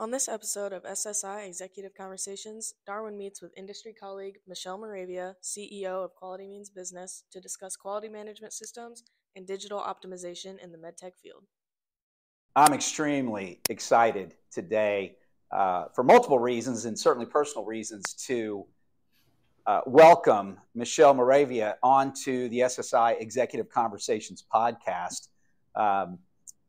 On this episode of SSI Executive Conversations, Darwin meets with industry colleague Michel Moravia, CEO of Quality Means Business, to discuss quality management systems and digital optimization in the medtech field. I'm extremely excited today uh, for multiple reasons and certainly personal reasons to uh, welcome Michel Moravia onto the SSI Executive Conversations podcast. Um,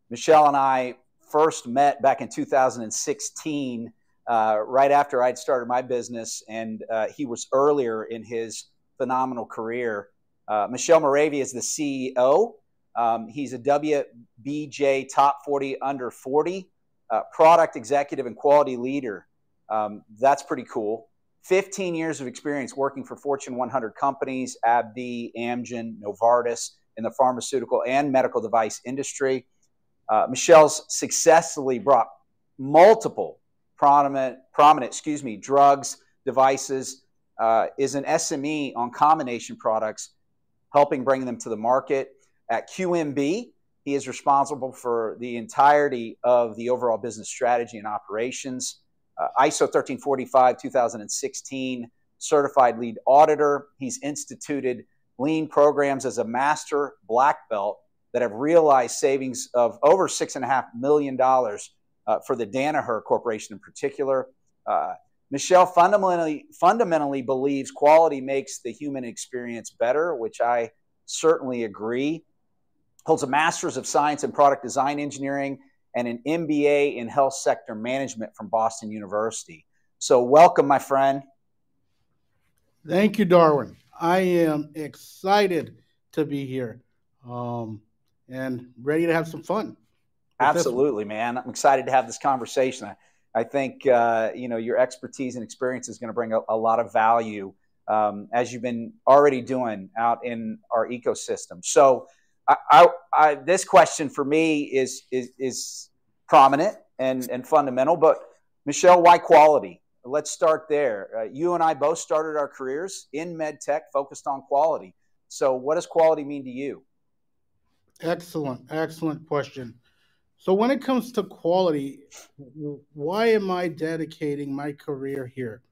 Michel and I first met back in 2016, uh, right after I'd started my business, and uh, he was earlier in his phenomenal career. Uh, Michel Moravia is the CEO. Um, he's a WBJ Top 40 Under 40 uh, product executive and quality leader. Um, that's pretty cool. 15 years of experience working for Fortune 100 companies, AbbVie, Amgen, Novartis, in the pharmaceutical and medical device industry. Uh, Michel's successfully brought multiple prominent, prominent, excuse me, drugs, devices, uh, is an SME on combination products, helping bring them to the market. At QMB, he is responsible for the entirety of the overall business strategy and operations. Uh, ISO 1345 2016 certified lead auditor. He's instituted lean programs as a master black belt that have realized savings of over $6.5 million uh, for the Danaher Corporation in particular. Uh, Michel fundamentally, fundamentally believes quality makes the human experience better, which I certainly agree. Holds a master's of science in product design engineering and an MBA in health sector management from Boston University. So, welcome, my friend. Thank you, Darwin. I am excited to be here. Um, and ready to have some fun. Absolutely, man. I'm excited to have this conversation. I, I think uh, you know your expertise and experience is going to bring a, a, lot of value um, as you've been already doing out in our ecosystem. So, I, I, I, this question for me is is, is prominent and, and fundamental. But Michel, why quality? Let's start there. Uh, you and I both started our careers in med tech, focused on quality. So, what does quality mean to you? Excellent, excellent question. So, when it comes to quality, why am I dedicating my career here?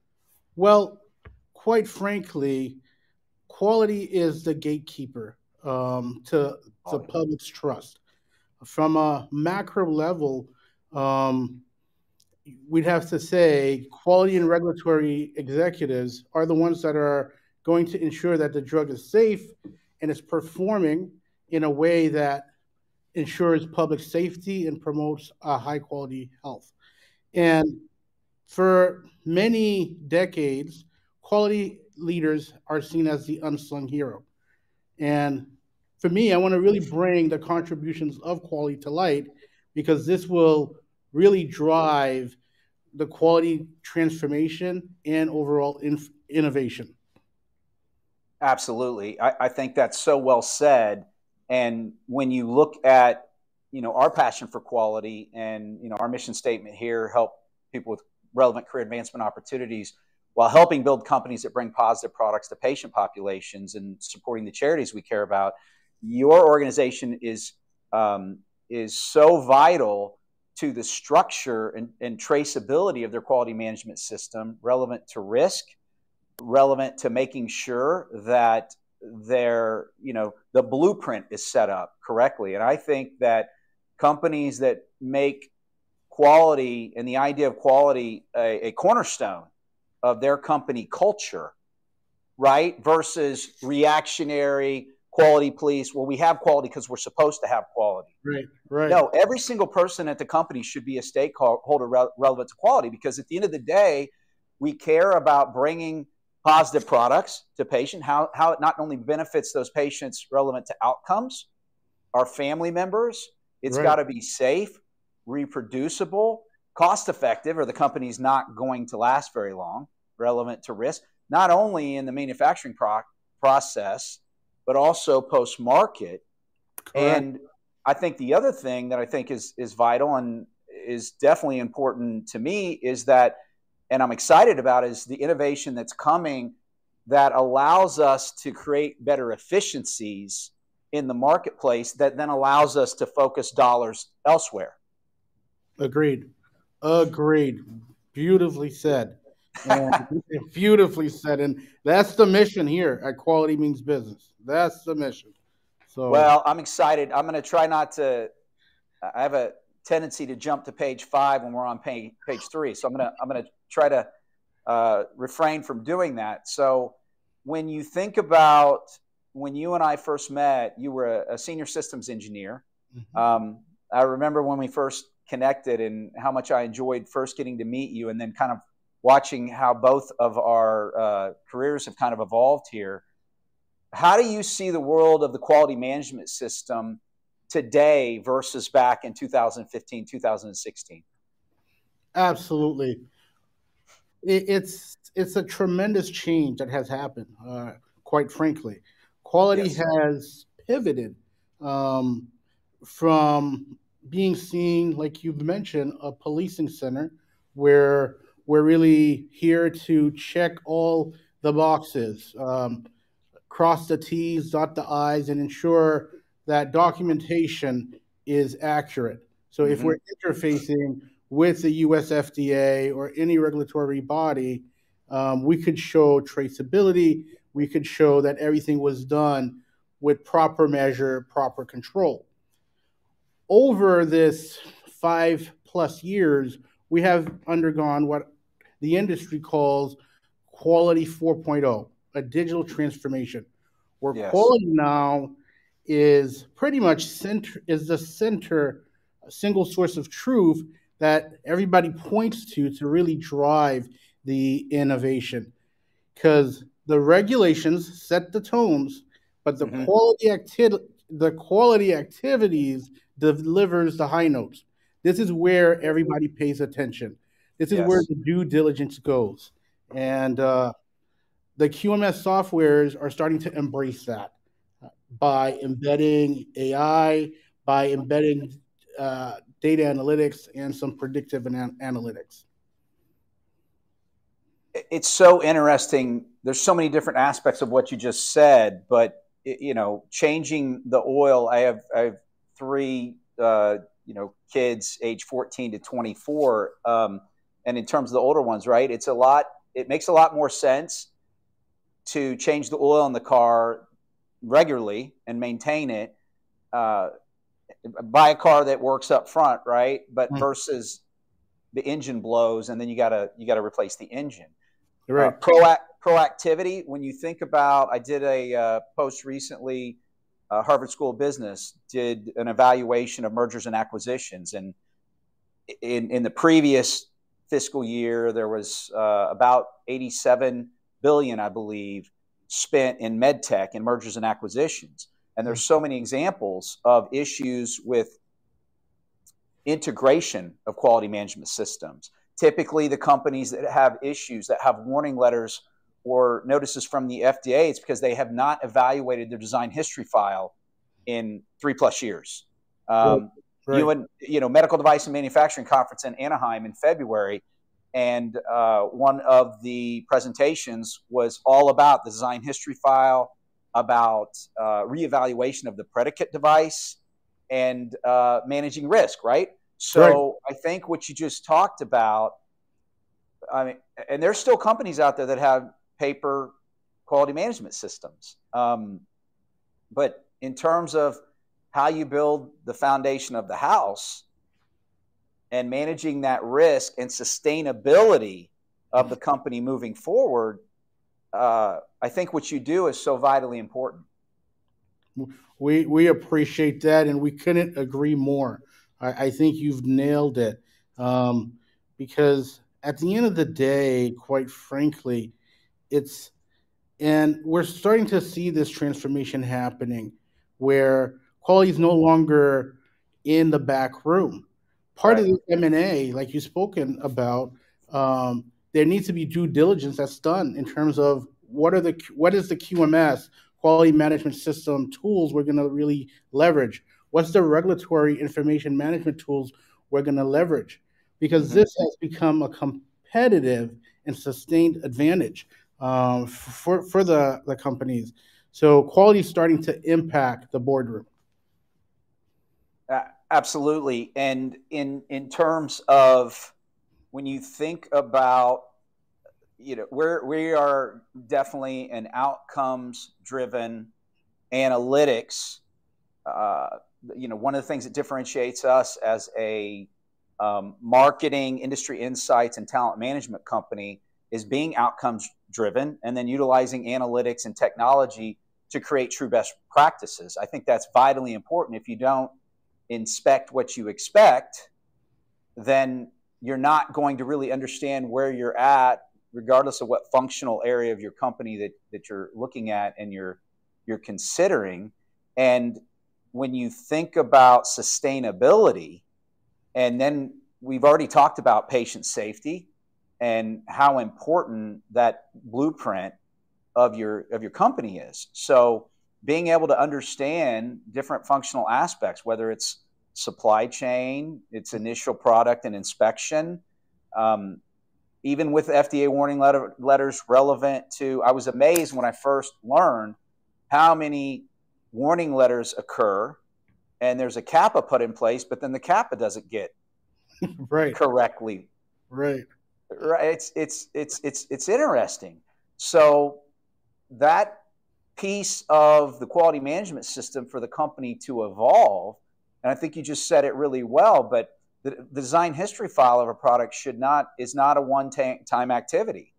Well, quite frankly, quality is the gatekeeper um, to the public's trust. From a macro level, um, we'd have to say quality and regulatory executives are the ones that are going to ensure that the drug is safe and is performing in a way that ensures public safety and promotes a high quality health. And for many decades, quality leaders are seen as the unsung hero. And for me, I want to really bring the contributions of quality to light because this will really drive the quality transformation and overall innovation. Absolutely. I, I think that's so well said. And when you look at, you know, our passion for quality and, you know, our mission statement here, help people with relevant career advancement opportunities while helping build companies that bring positive products to patient populations and supporting the charities we care about, your organization is um, is so vital to the structure and, and traceability of their quality management system, relevant to risk, relevant to making sure that their you know the blueprint is set up correctly. And i think that companies that make quality and the idea of quality a, a cornerstone of their company culture right versus reactionary quality police. Well we have quality because we're supposed to have quality. Right right. No every single person at the company should be a stakeholder re- relevant to quality because at the end of the day we care about bringing positive products to patient, how, how it not only benefits those patients relevant to outcomes, our family members, it's right. got to be safe, reproducible, cost effective, or the company's not going to last very long, relevant to risk, not only in the manufacturing pro- process, but also post market. And I think the other thing that I think is, is vital and is definitely important to me is that and I'm excited about is the innovation that's coming that allows us to create better efficiencies in the marketplace that then allows us to focus dollars elsewhere. Agreed. Agreed. Beautifully said. beautifully said. And that's the mission here at Quality Means Business. That's the mission. So well, I'm excited. I'm going to try not to. I have a tendency to jump to page five when we're on page page three. So I'm gonna I'm gonna try to uh, refrain from doing that. So when you think about when you and I first met, you were a, a senior systems engineer. Mm-hmm. Um, I remember when we first connected and how much I enjoyed first getting to meet you, and then kind of watching how both of our uh, careers have kind of evolved here. How do you see the world of the quality management system today versus back in 2015, 2016? Absolutely. It's it's a tremendous change that has happened. Uh, quite frankly, quality yes. has pivoted um, from being seen, like you've mentioned, a policing center where we're really here to check all the boxes, um, cross the T's, dot the I's, and ensure that documentation is accurate. So mm-hmm. if we're interfacing with the US FDA or any regulatory body, um, we could show traceability, we could show that everything was done with proper measure, proper control. Over this five plus years, we have undergone what the industry calls quality 4.0, a digital transformation, where yes. quality now is pretty much center is the center single source of truth that everybody points to to really drive the innovation because the regulations set the tones but the mm-hmm. quality activity the quality activities delivers the high notes this is where everybody pays attention this is yes. where the due diligence goes and uh, the qms softwares are starting to embrace that by embedding AI, by embedding uh, data analytics and some predictive an- analytics. It's so interesting. There's so many different aspects of what you just said, but you know, changing the oil. I have I have three uh, you know kids, age 14 to 24, um, and in terms of the older ones, right? It's a lot. It makes a lot more sense to change the oil in the car regularly and maintain it, uh, buy a car that works up front, right? But mm. versus the engine blows and then you gotta you gotta replace the engine. Right. Uh, proact, proactivity. When you think about, I did a uh, post recently. Uh, Harvard School of Business did an evaluation of mergers and acquisitions, and in in the previous fiscal year, there was uh, about 87 billion, I believe, spent in medtech and mergers and acquisitions. And there's so many examples of issues with integration of quality management systems. Typically, the companies that have issues that have warning letters or notices from the FDA, it's because they have not evaluated their design history file in three plus years. Um, right. You and you know, medical device and manufacturing conference in Anaheim in February and uh, one of the presentations was all about the design history file, about uh, reevaluation of the predicate device, and uh, managing risk. Right. So right. I think what you just talked about. I mean, and there's still companies out there that have paper quality management systems. Um, but in terms of how you build the foundation of the house, and managing that risk and sustainability of the company moving forward, uh, I think what you do is so vitally important. We we appreciate that, and we couldn't agree more. I, I think you've nailed it, um, because at the end of the day, quite frankly, it's and we're starting to see this transformation happening, where quality is no longer in the back room part right. of the M and A, like you've spoken about, um, there needs to be due diligence that's done in terms of what are the what is the QMS quality management system tools we're going to really leverage. What's the regulatory information management tools we're going to leverage? Because mm-hmm. this has become a competitive and sustained advantage um, for for the the companies. So quality is starting to impact the boardroom. Uh, Absolutely. And in in terms of when you think about you know we're we are definitely an outcomes driven analytics uh, you know one of the things that differentiates us as a um, marketing industry insights and talent management company is being outcomes driven and then utilizing analytics and technology to create true best practices. I think that's vitally important. If you don't inspect what you expect then you're not going to really understand where you're at regardless of what functional area of your company that, that you're looking at and you're you're considering and when you think about sustainability and then we've already talked about patient safety and how important that blueprint of your of your company is so being able to understand different functional aspects whether it's supply chain, its initial product and inspection. Um, even with FDA warning letter, letters relevant to, I was amazed when I first learned how many warning letters occur, and there's a CAPA put in place, but then the CAPA doesn't get right correctly. Right. Right. It's it's it's it's it's interesting. So that piece of the quality management system for the company to evolve and I think you just said it really well. But the, the design history file of a product should not is not a one time activity.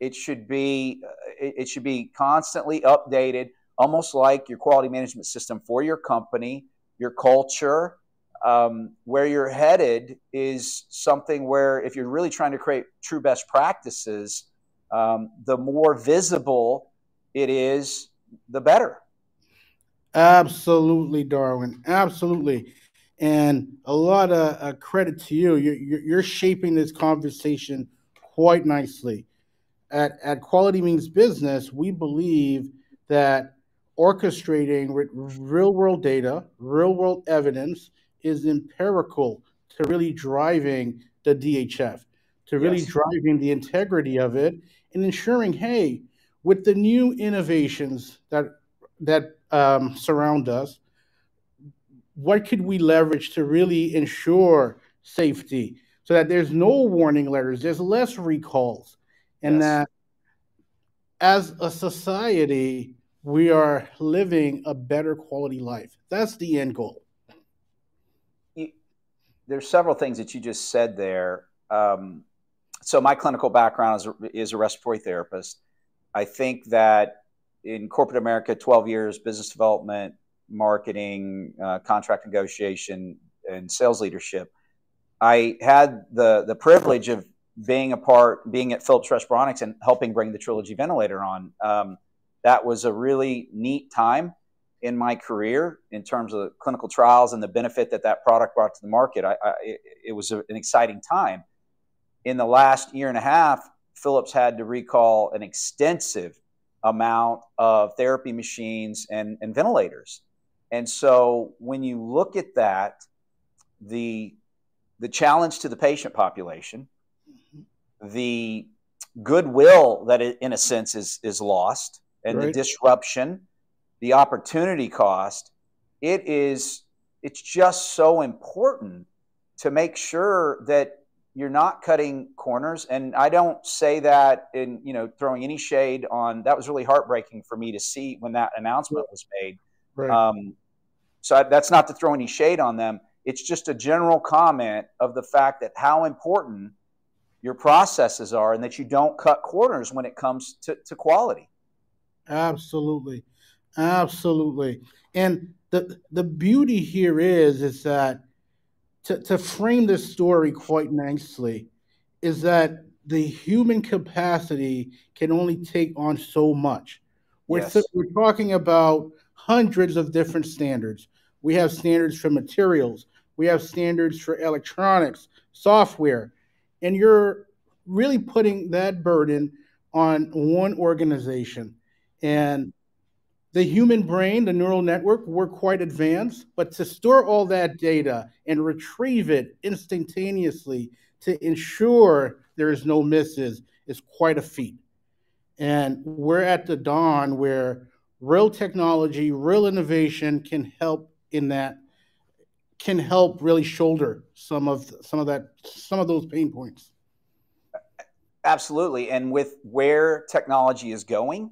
It should be uh, it, it should be constantly updated, almost like your quality management system for your company, your culture, um, where you're headed is something where if you're really trying to create true best practices, um, the more visible it is, the better. Absolutely, Darwin. Absolutely. And a lot of uh, credit to you. You're, you're shaping this conversation quite nicely. At, at Quality Means Business, we believe that orchestrating with real world data, real world evidence is empirical to really driving the DHF, to really yes. driving the integrity of it and ensuring, hey, with the new innovations that that um, surround us, what could we leverage to really ensure safety so that there's no warning letters, there's less recalls, and yes. that as a society, we are living a better quality life. That's the end goal. there's several things that you just said there. Um, so my clinical background is, is a respiratory therapist. I think that in corporate America, 12 years, business development, marketing, uh, contract negotiation, and sales leadership. I had the the privilege of being a part, being at Philips Respironics and helping bring the Trilogy ventilator on. Um, that was a really neat time in my career in terms of clinical trials and the benefit that that product brought to the market. I, I, it, was a, an exciting time. In the last year and a half, Philips had to recall an extensive amount of therapy machines and, and ventilators. And so when you look at that, the the challenge to the patient population, mm-hmm. the goodwill that it, in a sense is is lost, and right. the disruption, the opportunity cost, it is it's just so important to make sure that you're not cutting corners. And i don't say that in you know throwing any shade on that was really heartbreaking for me to see when that announcement was made right. um, so I, that's not to throw any shade on them it's just a general comment of the fact that how important your processes are and that you don't cut corners when it comes to, to quality absolutely absolutely and the the beauty here is is that to, to frame this story quite nicely is that the human capacity can only take on so much. We're, yes. we're talking about hundreds of different standards. We have standards for materials, we have standards for electronics, software, and you're really putting that burden on one organization. And the human brain, the neural network, we're quite advanced, but to store all that data and retrieve it instantaneously to ensure there is no misses is quite a feat. And we're at the dawn where real technology, real innovation can help in that can help really shoulder some of some of that some of those pain points. Absolutely, and with where technology is going,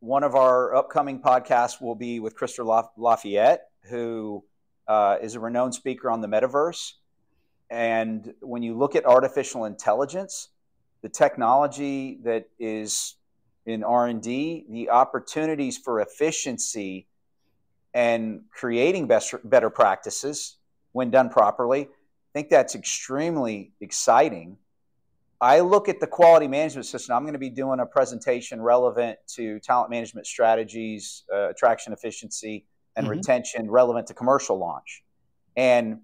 one of our upcoming podcasts will be with Christopher Lafayette, who uh, is a renowned speaker on the metaverse. And when you look at artificial intelligence, the technology that is in R&D, the opportunities for efficiency and creating best, better practices when done properly, I think that's extremely exciting. I look at the quality management system. I'm going to be doing a presentation relevant to talent management strategies, uh, attraction efficiency, and mm-hmm. retention relevant to commercial launch. And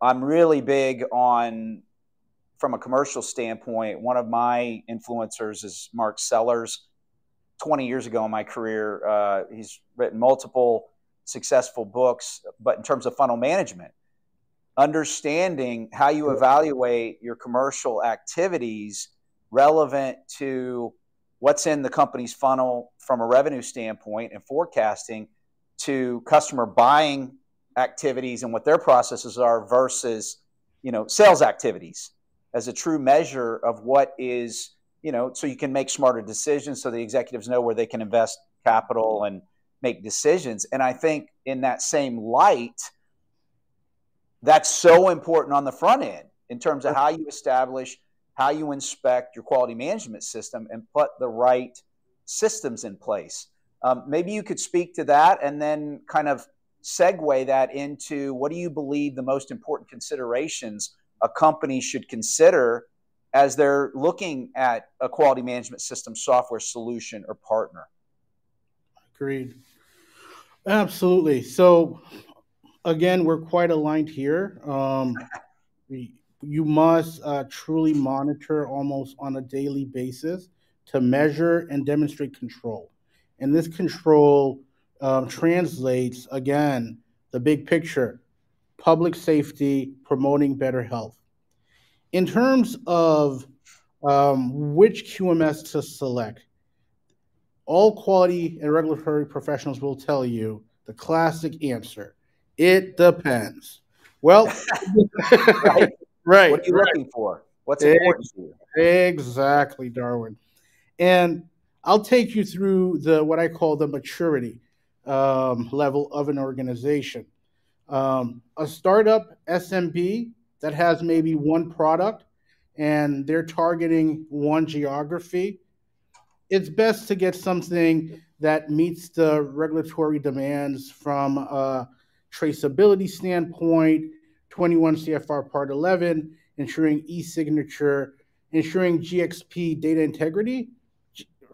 I'm really big on, from a commercial standpoint, one of my influencers is Mark Sellers. 20 years ago in my career, uh, he's written multiple successful books, but in terms of funnel management, understanding how you evaluate your commercial activities relevant to what's in the company's funnel from a revenue standpoint and forecasting to customer buying activities and what their processes are versus you know sales activities as a true measure of what is you know so you can make smarter decisions so the executives know where they can invest capital and make decisions. And i think in that same light that's so important on the front end in terms of how you establish how you inspect your quality management system and put the right systems in place. Um, maybe you could speak to that and then kind of segue that into what do you believe the most important considerations a company should consider as they're looking at a quality management system software solution or partner? Agreed. Absolutely. So, again, we're quite aligned here. Um, we, you must uh, truly monitor almost on a daily basis to measure and demonstrate control. And this control um, translates, again, the big picture public safety, promoting better health. In terms of um, which QMS to select, all quality and regulatory professionals will tell you the classic answer it depends. Well, right. right. What are you right. looking for? What's important to you? Exactly, Darwin. And I'll take you through the what I call the maturity um, level of an organization. Um, a startup SMB that has maybe one product and they're targeting one geography, it's best to get something that meets the regulatory demands from a traceability standpoint, 21 CFR Part 11, ensuring e signature, ensuring GXP data integrity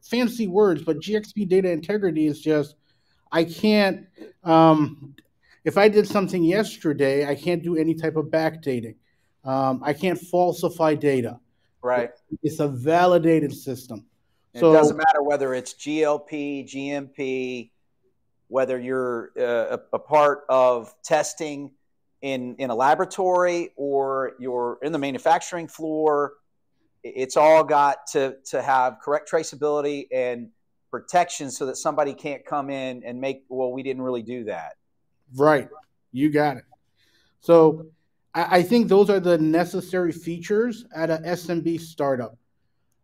fancy words, but GXP data integrity is just I can't. Um, if I did something yesterday, I can't do any type of backdating. Um, I can't falsify data. Right. It's a validated system. So, it doesn't matter whether it's GLP, GMP, whether you're uh, a, a, part of testing in in a laboratory or you're in the manufacturing floor it's all got to to have correct traceability and protection so that somebody can't come in and make well we didn't really do that right. You got it. So i, I think those are the necessary features at a smb startup.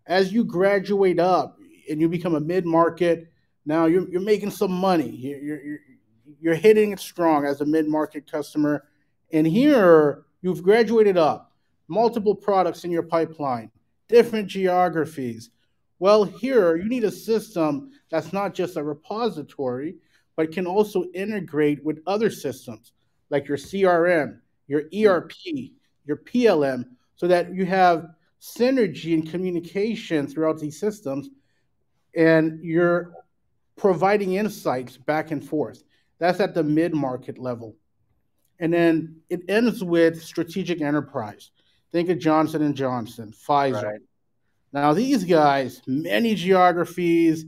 As you graduate up and you become a mid-market now you're, you're making some money. You're, you're, you're hitting it strong as a mid-market customer. And here you've graduated up. Multiple products in your pipeline. Different geographies. Well, here you need a system that's not just a repository, but can also integrate with other systems like your CRM, your ERP, your PLM, so that you have synergy and communication throughout these systems and you're providing insights back and forth. That's at the mid market level. And then it ends with strategic enterprise. Think of Johnson and Johnson, Pfizer. Right. Now these guys, many geographies,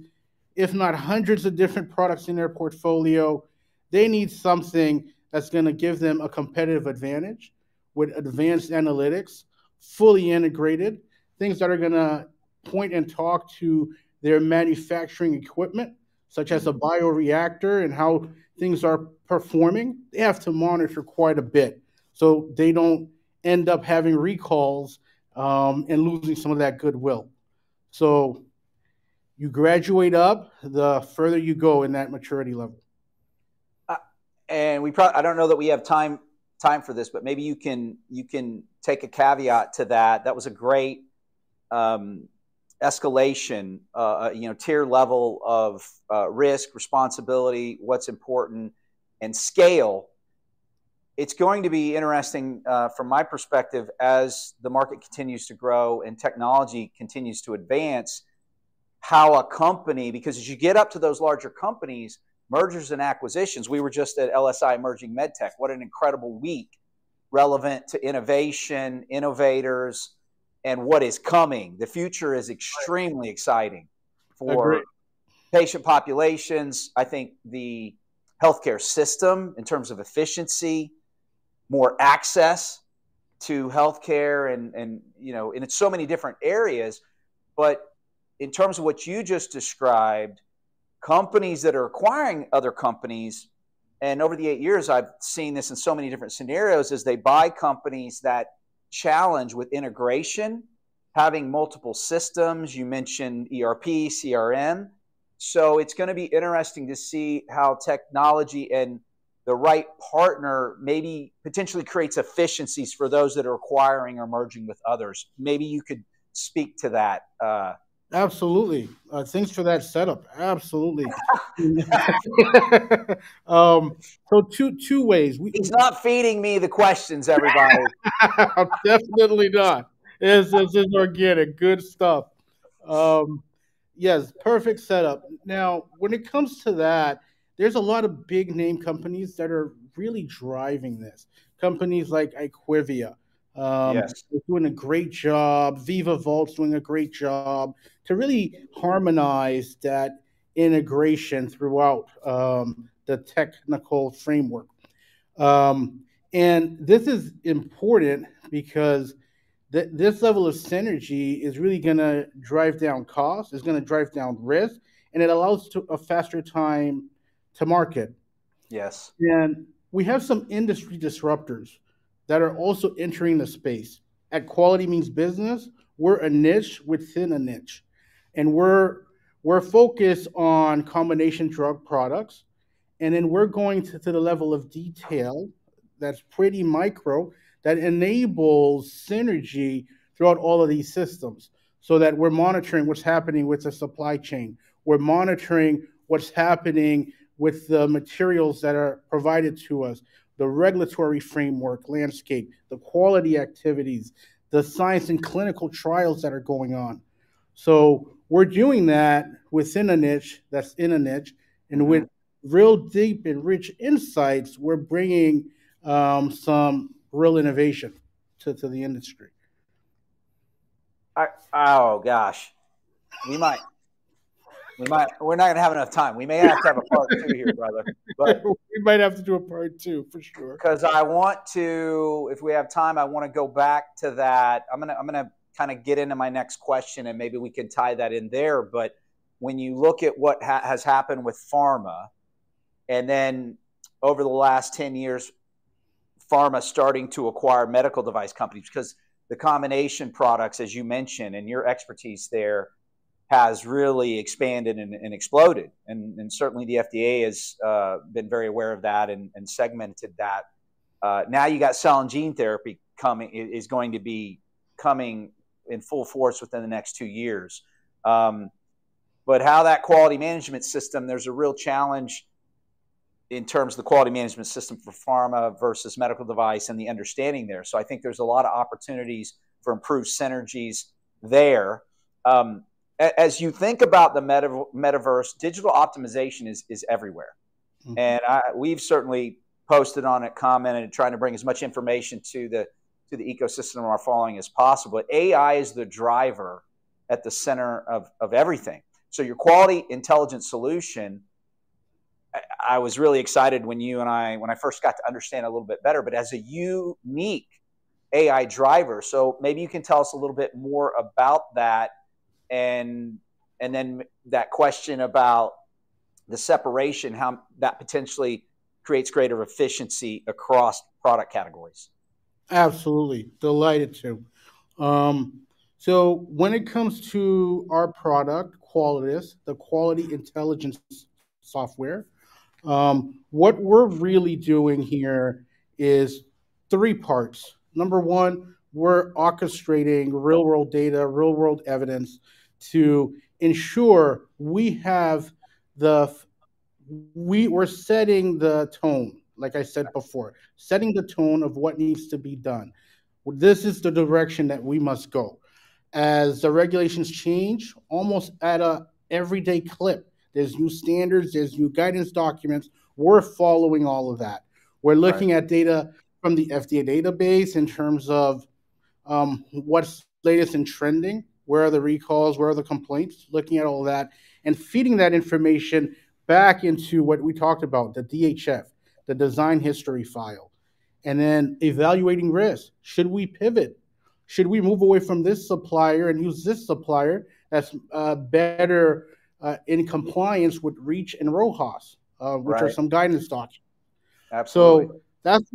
if not hundreds of different products in their portfolio, they need something that's going to give them a competitive advantage with advanced analytics, fully integrated, things that are going to point and talk to their manufacturing equipment such as a bioreactor and how things are performing, they have to monitor quite a bit so they don't end up having recalls um, and losing some of that goodwill. So you graduate up, the further you go in that maturity level. Uh, and we probably I don't know that we have time time for this, but maybe you can you can take a caveat to that. That was a great um, escalation, uh, uh, you know, tier level of uh, risk, responsibility, what's important, and scale. It's going to be interesting uh, from my perspective as the market continues to grow and technology continues to advance. How a company, because as you get up to those larger companies, mergers and acquisitions, we were just at LSI Emerging MedTech. What an incredible week relevant to innovation, innovators, and what is coming. The future is extremely exciting for patient populations. I think the healthcare system, in terms of efficiency, more access to healthcare, and and you know, in so many different areas. But in terms of what you just described, companies that are acquiring other companies. And over the eight years, I've seen this in so many different scenarios is they buy companies that challenge with integration, having multiple systems. You mentioned ERP, CRM. So it's going to be interesting to see how technology and the right partner maybe potentially creates efficiencies for those that are acquiring or merging with others. Maybe you could speak to that. Uh, Absolutely. Uh, thanks for that setup. Absolutely. um, so two two ways. We, He's not feeding me the questions, everybody. Definitely not. This, this is organic. Good stuff. Um, yes, perfect setup. Now, when it comes to that, there's a lot of big name companies that are really driving this. Companies like IQVIA, um, yes. doing a great job. Veeva Vault's doing a great job to really harmonize that integration throughout um, the technical framework. Um, and this is important because th- this level of synergy is really going to drive down costs, it's going to drive down risk, and it allows to a faster time to market. Yes. And we have some industry disruptors that are also entering the space. At Quality Means Business, we're a niche within a niche. And we're we're focused on combination drug products. And then we're going to, to the level of detail that's pretty micro that enables synergy throughout all of these systems so that we're monitoring what's happening with the supply chain. We're monitoring what's happening with the materials that are provided to us the regulatory framework landscape, the quality activities, the science and clinical trials that are going on. So we're doing that within a niche that's in a niche, and mm-hmm. with real deep and rich insights, we're bringing um, some real innovation to, to the industry. I, oh gosh, we might we might. We're not going to have enough time. We may have to have a part two here, brother. But we might have to do a part two for sure. Because I want to, if we have time, I want to go back to that. I'm gonna. I'm gonna kind of get into my next question, and maybe we can tie that in there. But when you look at what ha- has happened with pharma, and then over the last ten years, pharma starting to acquire medical device companies because the combination products, as you mentioned, and your expertise there has really expanded and, and exploded. And, and, certainly the FDA has uh, been very aware of that and, and segmented that. Uh, now you got cell and gene therapy coming is going to be coming in full force within the next two years. Um, but how that quality management system, there's a real challenge in terms of the quality management system for pharma versus medical device and the understanding there. So I think there's a lot of opportunities for improved synergies there. Um, as you think about the meta- metaverse, digital optimization is is everywhere, mm-hmm. and I, we've certainly posted on it, commented, trying to bring as much information to the to the ecosystem our following as possible. AI is the driver at the center of of everything. So your quality intelligence solution. I, I was really excited when you and I when I first got to understand a little bit better. But as a unique AI driver, so maybe you can tell us a little bit more about that and and then that question about the separation, how that potentially creates greater efficiency across product categories. Absolutely. Delighted to. Um, so, when it comes to our product, Qualitus, the quality intelligence software, um, what we're really doing here is three parts. Number one, we're orchestrating real world data, real world evidence to ensure we have the we we're setting the tone like i said before setting the tone of what needs to be done. This is the direction that we must go. As the regulations change almost at a everyday clip there's new standards there's new guidance documents. We're following all of that. We're looking right. at data from the fda database in terms of um, what's latest in trending where are the recalls where are the complaints looking at all that and feeding that information back into what we talked about the DHF, the design history file, and then evaluating risk. Should we pivot? Should we move away from this supplier and use this supplier that's uh, better uh, in compliance with REACH and RoHS, uh, which right. are some guidance documents? Absolutely. So that's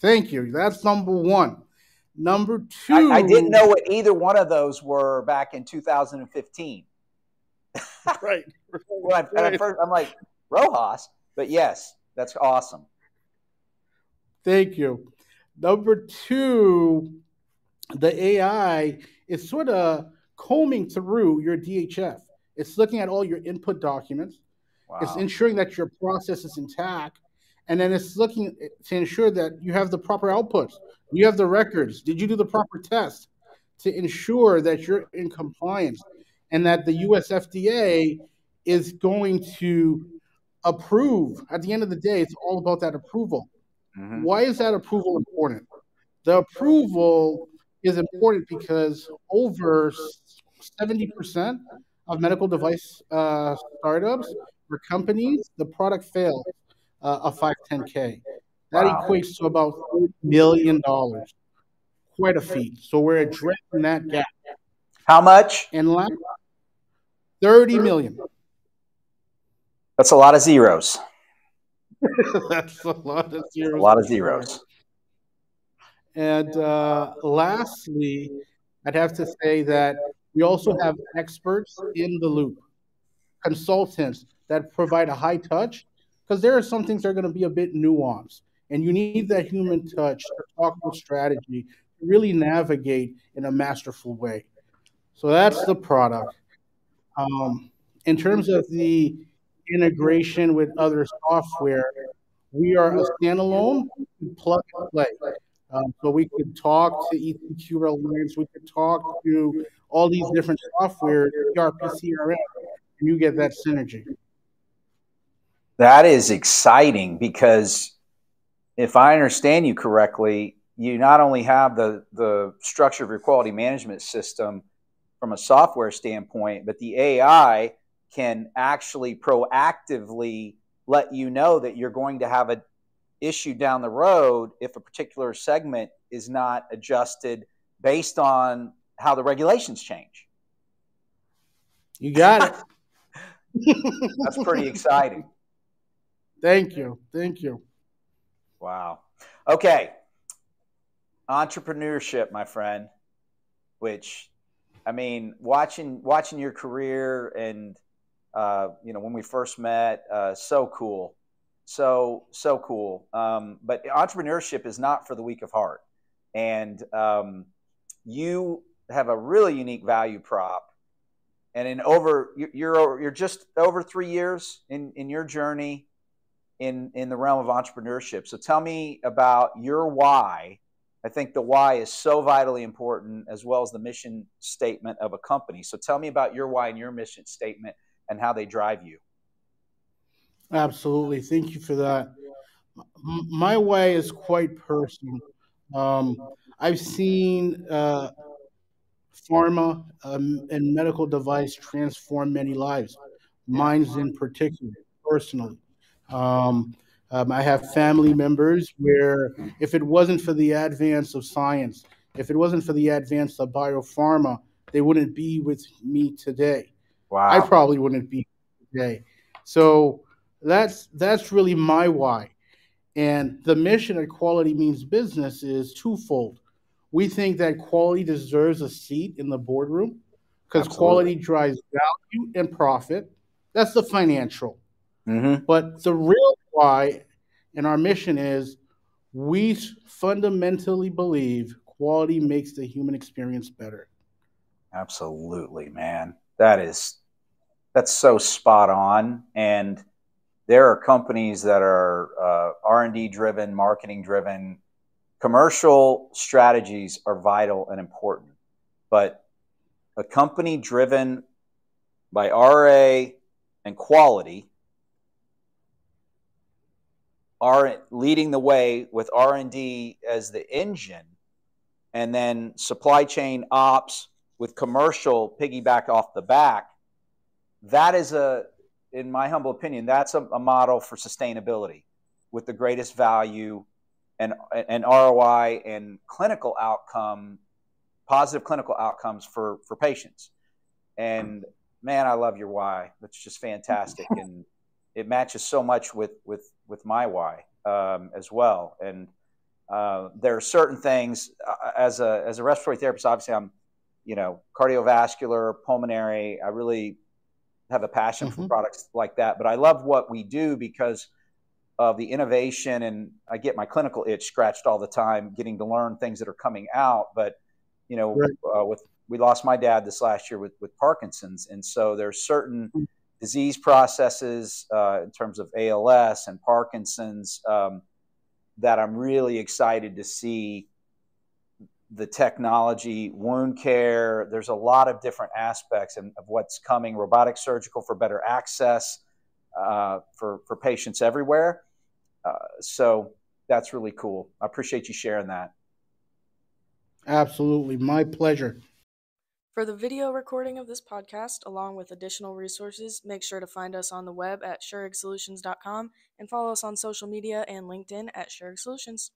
thank you. That's number one. Number two, I, I didn't know what either one of those were back in 2015. right. I, right. first, I'm like RoHS, but yes, that's awesome. Thank you. Number two, the AI is sort of combing through your DHF. It's looking at all your input documents. Wow. It's ensuring that your process is intact. And then it's looking to ensure that you have the proper outputs. You have the records. Did you do the proper test to ensure that you're in compliance? and that the US FDA is going to approve. At the end of the day, it's all about that approval. Mm-hmm. Why is that approval important? The approval is important because over 70% of medical device uh, startups or companies, the product fails uh, a 510K. That wow. equates to about $4 million. Quite a feat. So we're addressing that gap. How much? And last, 30 million. That's a lot of zeros. That's a lot of zeros. A lot of zeros. And uh, lastly, I'd have to say that we also have experts in the loop, consultants that provide a high touch, because there are some things that are going to be a bit nuanced. And you need that human touch to talk about strategy, to really navigate in a masterful way. So that's the product. Um, in terms of the integration with other software, we are a standalone plug and play. Um, so we could talk to ETQ Reliance, we could talk to all these different software, ERP, CRM, and you get that synergy. That is exciting because if I understand you correctly, you not only have the, the structure of your quality management system, from a software standpoint, but the AI can actually proactively let you know that you're going to have an issue down the road if a particular segment is not adjusted based on how the regulations change. You got it. That's pretty exciting. Thank you. Thank you. Wow. Okay. Entrepreneurship, my friend, which I mean, watching watching your career and uh, you know when we first met, uh, so cool, so so cool. Um, but entrepreneurship is not for the weak of heart, and um, you have a really unique value prop. And in over you're you're just over three years in in your journey in in the realm of entrepreneurship. So tell me about your why I think the why is so vitally important, as well as the mission statement of a company. So tell me about your why and your mission statement and how they drive you. Absolutely. Thank you for that. My way is quite personal. Um, I've seen uh, pharma um, and medical device transform many lives, mine's in particular, personally. Um, um, I have family members where, if it wasn't for the advance of science, if it wasn't for the advance of biopharma, they wouldn't be with me today. Wow. I probably wouldn't be today. So that's that's really my why. And the mission at Quality Means Business is twofold. We think that quality deserves a seat in the boardroom because quality drives value and profit. That's the financial. Mm-hmm. But the real why and our mission is we fundamentally believe quality makes the human experience better. Absolutely, man. That is that's so spot on. And there are companies that are uh, r&d driven marketing driven. Commercial strategies are vital and important. But a company driven by ra and quality are leading the way with r&d as the engine. And then supply chain ops with commercial piggyback off the back that is a in my humble opinion, that's a, a model for sustainability with the greatest value and, and ROI and clinical outcome, positive clinical outcomes for, for patients. And man, I love your why. That's just fantastic. And it matches so much with, with, with my why um, as well. And uh, there are certain things uh, as a, as a respiratory therapist, obviously I'm, you know, cardiovascular, pulmonary. I really have a passion mm-hmm. for products like that. But I love what we do because of the innovation, and I get my clinical itch scratched all the time, getting to learn things that are coming out. But you know, right. uh, with we lost my dad this last year with with Parkinson's, and so there's certain mm-hmm. disease processes uh, in terms of ALS and Parkinson's um, that I'm really excited to see the technology, wound care. There's a lot of different aspects of, of what's coming. Robotic surgical for better access uh, for for patients everywhere. Uh, so that's really cool. I appreciate you sharing that. Absolutely, my pleasure. For the video recording of this podcast, along with additional resources, make sure to find us on the web at SureGSolutions.com and follow us on social media and LinkedIn at SureGSolutions.